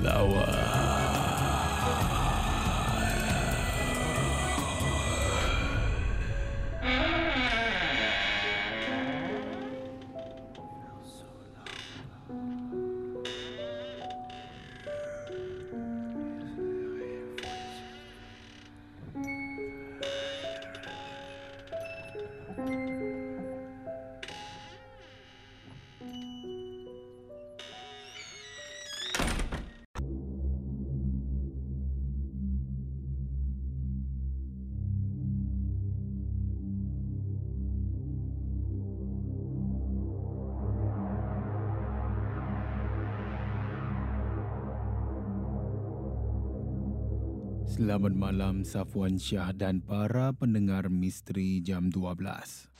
flower. Selamat malam Safwan Syah dan para pendengar misteri jam 12.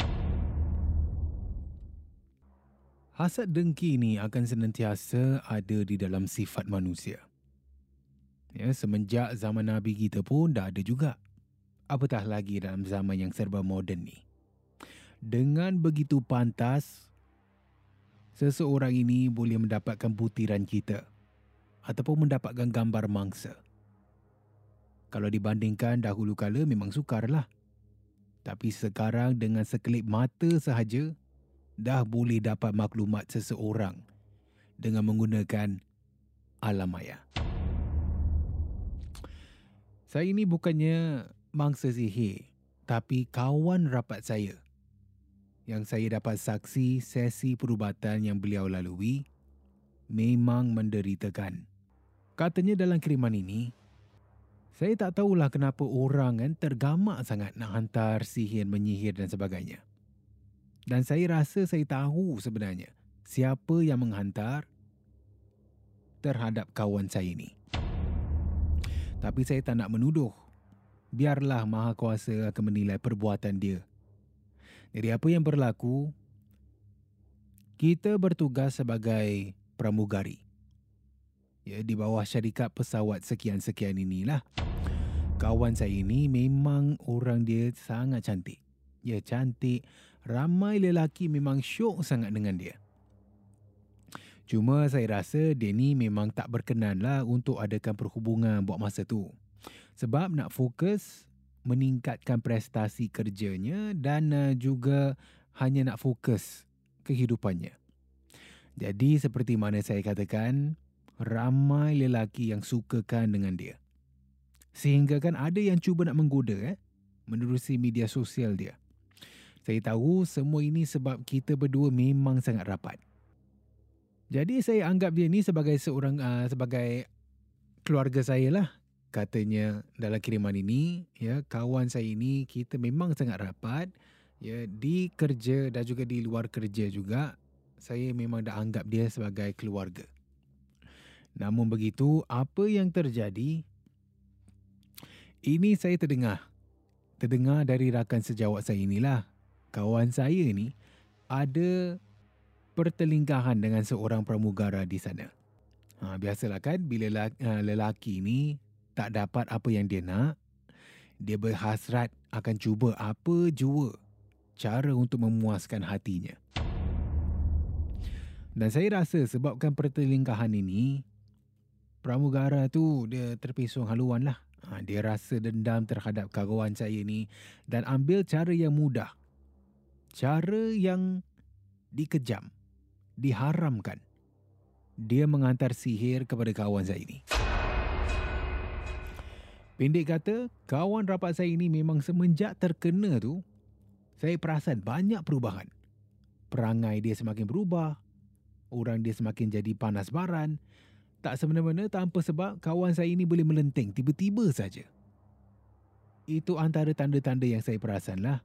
Hasad dengki ini akan senantiasa ada di dalam sifat manusia. Ya, semenjak zaman Nabi kita pun dah ada juga. Apatah lagi dalam zaman yang serba moden ni. Dengan begitu pantas, seseorang ini boleh mendapatkan butiran kita ataupun mendapatkan gambar mangsa. Kalau dibandingkan dahulu kala memang sukarlah. Tapi sekarang dengan sekelip mata sahaja dah boleh dapat maklumat seseorang dengan menggunakan alam maya. Saya ini bukannya mangsa sihir tapi kawan rapat saya yang saya dapat saksi sesi perubatan yang beliau lalui memang menderitakan. Katanya dalam kiriman ini, saya tak tahulah kenapa orang kan tergamak sangat nak hantar sihir menyihir dan sebagainya. Dan saya rasa saya tahu sebenarnya siapa yang menghantar terhadap kawan saya ini. Tapi saya tak nak menuduh. Biarlah Maha Kuasa akan menilai perbuatan dia. Jadi apa yang berlaku, kita bertugas sebagai pramugari. Ya, di bawah syarikat pesawat sekian-sekian inilah. Kawan saya ini memang orang dia sangat cantik. Ya, cantik. Ramai lelaki memang syok sangat dengan dia. Cuma saya rasa dia ni memang tak berkenan lah untuk adakan perhubungan buat masa tu. Sebab nak fokus meningkatkan prestasi kerjanya dan uh, juga hanya nak fokus kehidupannya. Jadi seperti mana saya katakan, ramai lelaki yang sukakan dengan dia. Sehingga kan ada yang cuba nak menggoda eh, menerusi media sosial dia. Saya tahu semua ini sebab kita berdua memang sangat rapat. Jadi saya anggap dia ni sebagai seorang uh, sebagai keluarga saya lah. Katanya dalam kiriman ini, ya kawan saya ini kita memang sangat rapat. Ya di kerja dan juga di luar kerja juga saya memang dah anggap dia sebagai keluarga. Namun begitu, apa yang terjadi? Ini saya terdengar. Terdengar dari rakan sejawat saya inilah. Kawan saya ni ada pertelingkahan dengan seorang pramugara di sana. Ha, biasalah kan bila lelaki, lelaki ni tak dapat apa yang dia nak, dia berhasrat akan cuba apa jua cara untuk memuaskan hatinya. Dan saya rasa sebabkan pertelingkahan ini, pramugara tu dia terpesong haluan lah. Ha, dia rasa dendam terhadap kawan saya ni dan ambil cara yang mudah. Cara yang dikejam, diharamkan dia menghantar sihir kepada kawan saya ini. Pendek kata, kawan rapat saya ini memang semenjak terkena tu, saya perasan banyak perubahan. Perangai dia semakin berubah, orang dia semakin jadi panas baran, tak semena-mena tanpa sebab kawan saya ini boleh melenting tiba-tiba saja. Itu antara tanda-tanda yang saya perasan lah.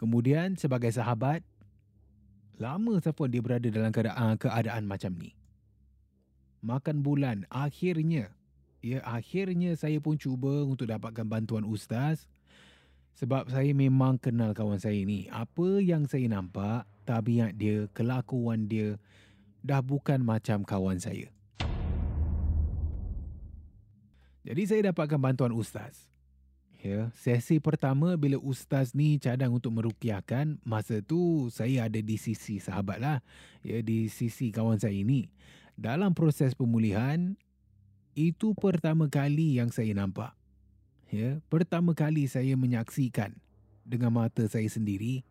Kemudian sebagai sahabat, lama Safwan dia berada dalam keadaan, keadaan macam ni. Makan bulan, akhirnya, ya akhirnya saya pun cuba untuk dapatkan bantuan ustaz sebab saya memang kenal kawan saya ni. Apa yang saya nampak, tabiat dia, kelakuan dia dah bukan macam kawan saya. Jadi saya dapatkan bantuan ustaz. Ya, sesi pertama bila ustaz ni cadang untuk merukiahkan, masa tu saya ada di sisi sahabat lah. Ya, di sisi kawan saya ini. Dalam proses pemulihan, itu pertama kali yang saya nampak. Ya, pertama kali saya menyaksikan dengan mata saya sendiri.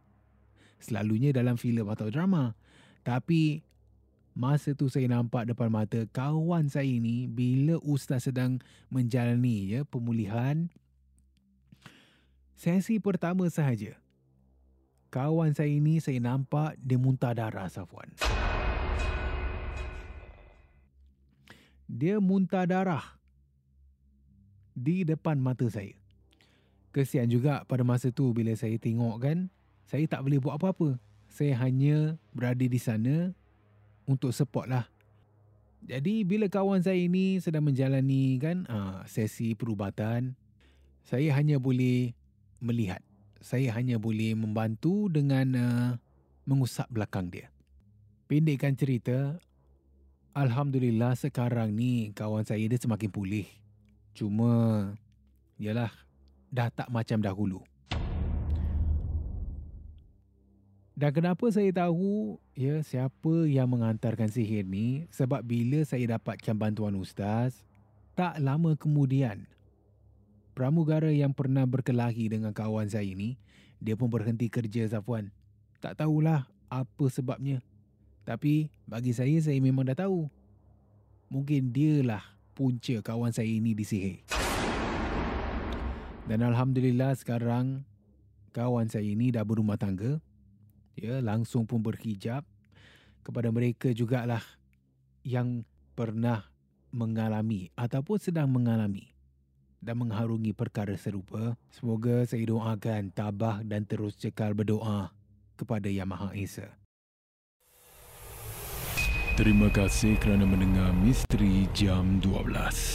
Selalunya dalam filem atau drama. Tapi masa tu saya nampak depan mata kawan saya ini bila ustaz sedang menjalani ya pemulihan Sesi pertama sahaja. Kawan saya ini saya nampak dia muntah darah Safwan. Dia muntah darah di depan mata saya. Kesian juga pada masa tu bila saya tengok kan, saya tak boleh buat apa-apa. Saya hanya berada di sana untuk support lah. Jadi bila kawan saya ini sedang menjalani kan uh, sesi perubatan, saya hanya boleh melihat. Saya hanya boleh membantu dengan uh, mengusap belakang dia. Pendekkan cerita, Alhamdulillah sekarang ni kawan saya dia semakin pulih. Cuma, yalah, dah tak macam dahulu. Dan kenapa saya tahu ya siapa yang mengantarkan sihir ni? Sebab bila saya dapatkan bantuan ustaz, tak lama kemudian pramugara yang pernah berkelahi dengan kawan saya ini, dia pun berhenti kerja Zafwan. Tak tahulah apa sebabnya. Tapi bagi saya, saya memang dah tahu. Mungkin dialah punca kawan saya ini disihir. Dan Alhamdulillah sekarang kawan saya ini dah berumah tangga. Ya, langsung pun berhijab. Kepada mereka jugalah yang pernah mengalami ataupun sedang mengalami dan mengharungi perkara serupa. Semoga saya doakan tabah dan terus cekal berdoa kepada Yang Maha Esa. Terima kasih kerana mendengar Misteri Jam 12.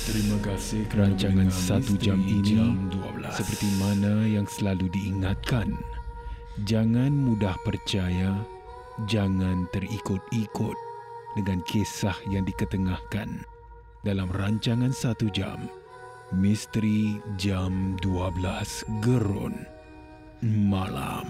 Terima kasih kerana rancangan satu jam ini jam 12. seperti mana yang selalu diingatkan. Jangan mudah percaya, jangan terikut-ikut dengan kisah yang diketengahkan dalam rancangan satu jam. Misteri Jam 12 Gerun Malam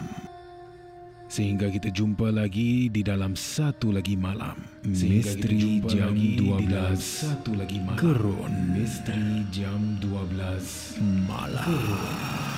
Sehingga kita jumpa lagi di dalam satu lagi malam Sehingga Misteri Jam 12 satu lagi malam Gerun Misteri Jam 12 Malam Gerun.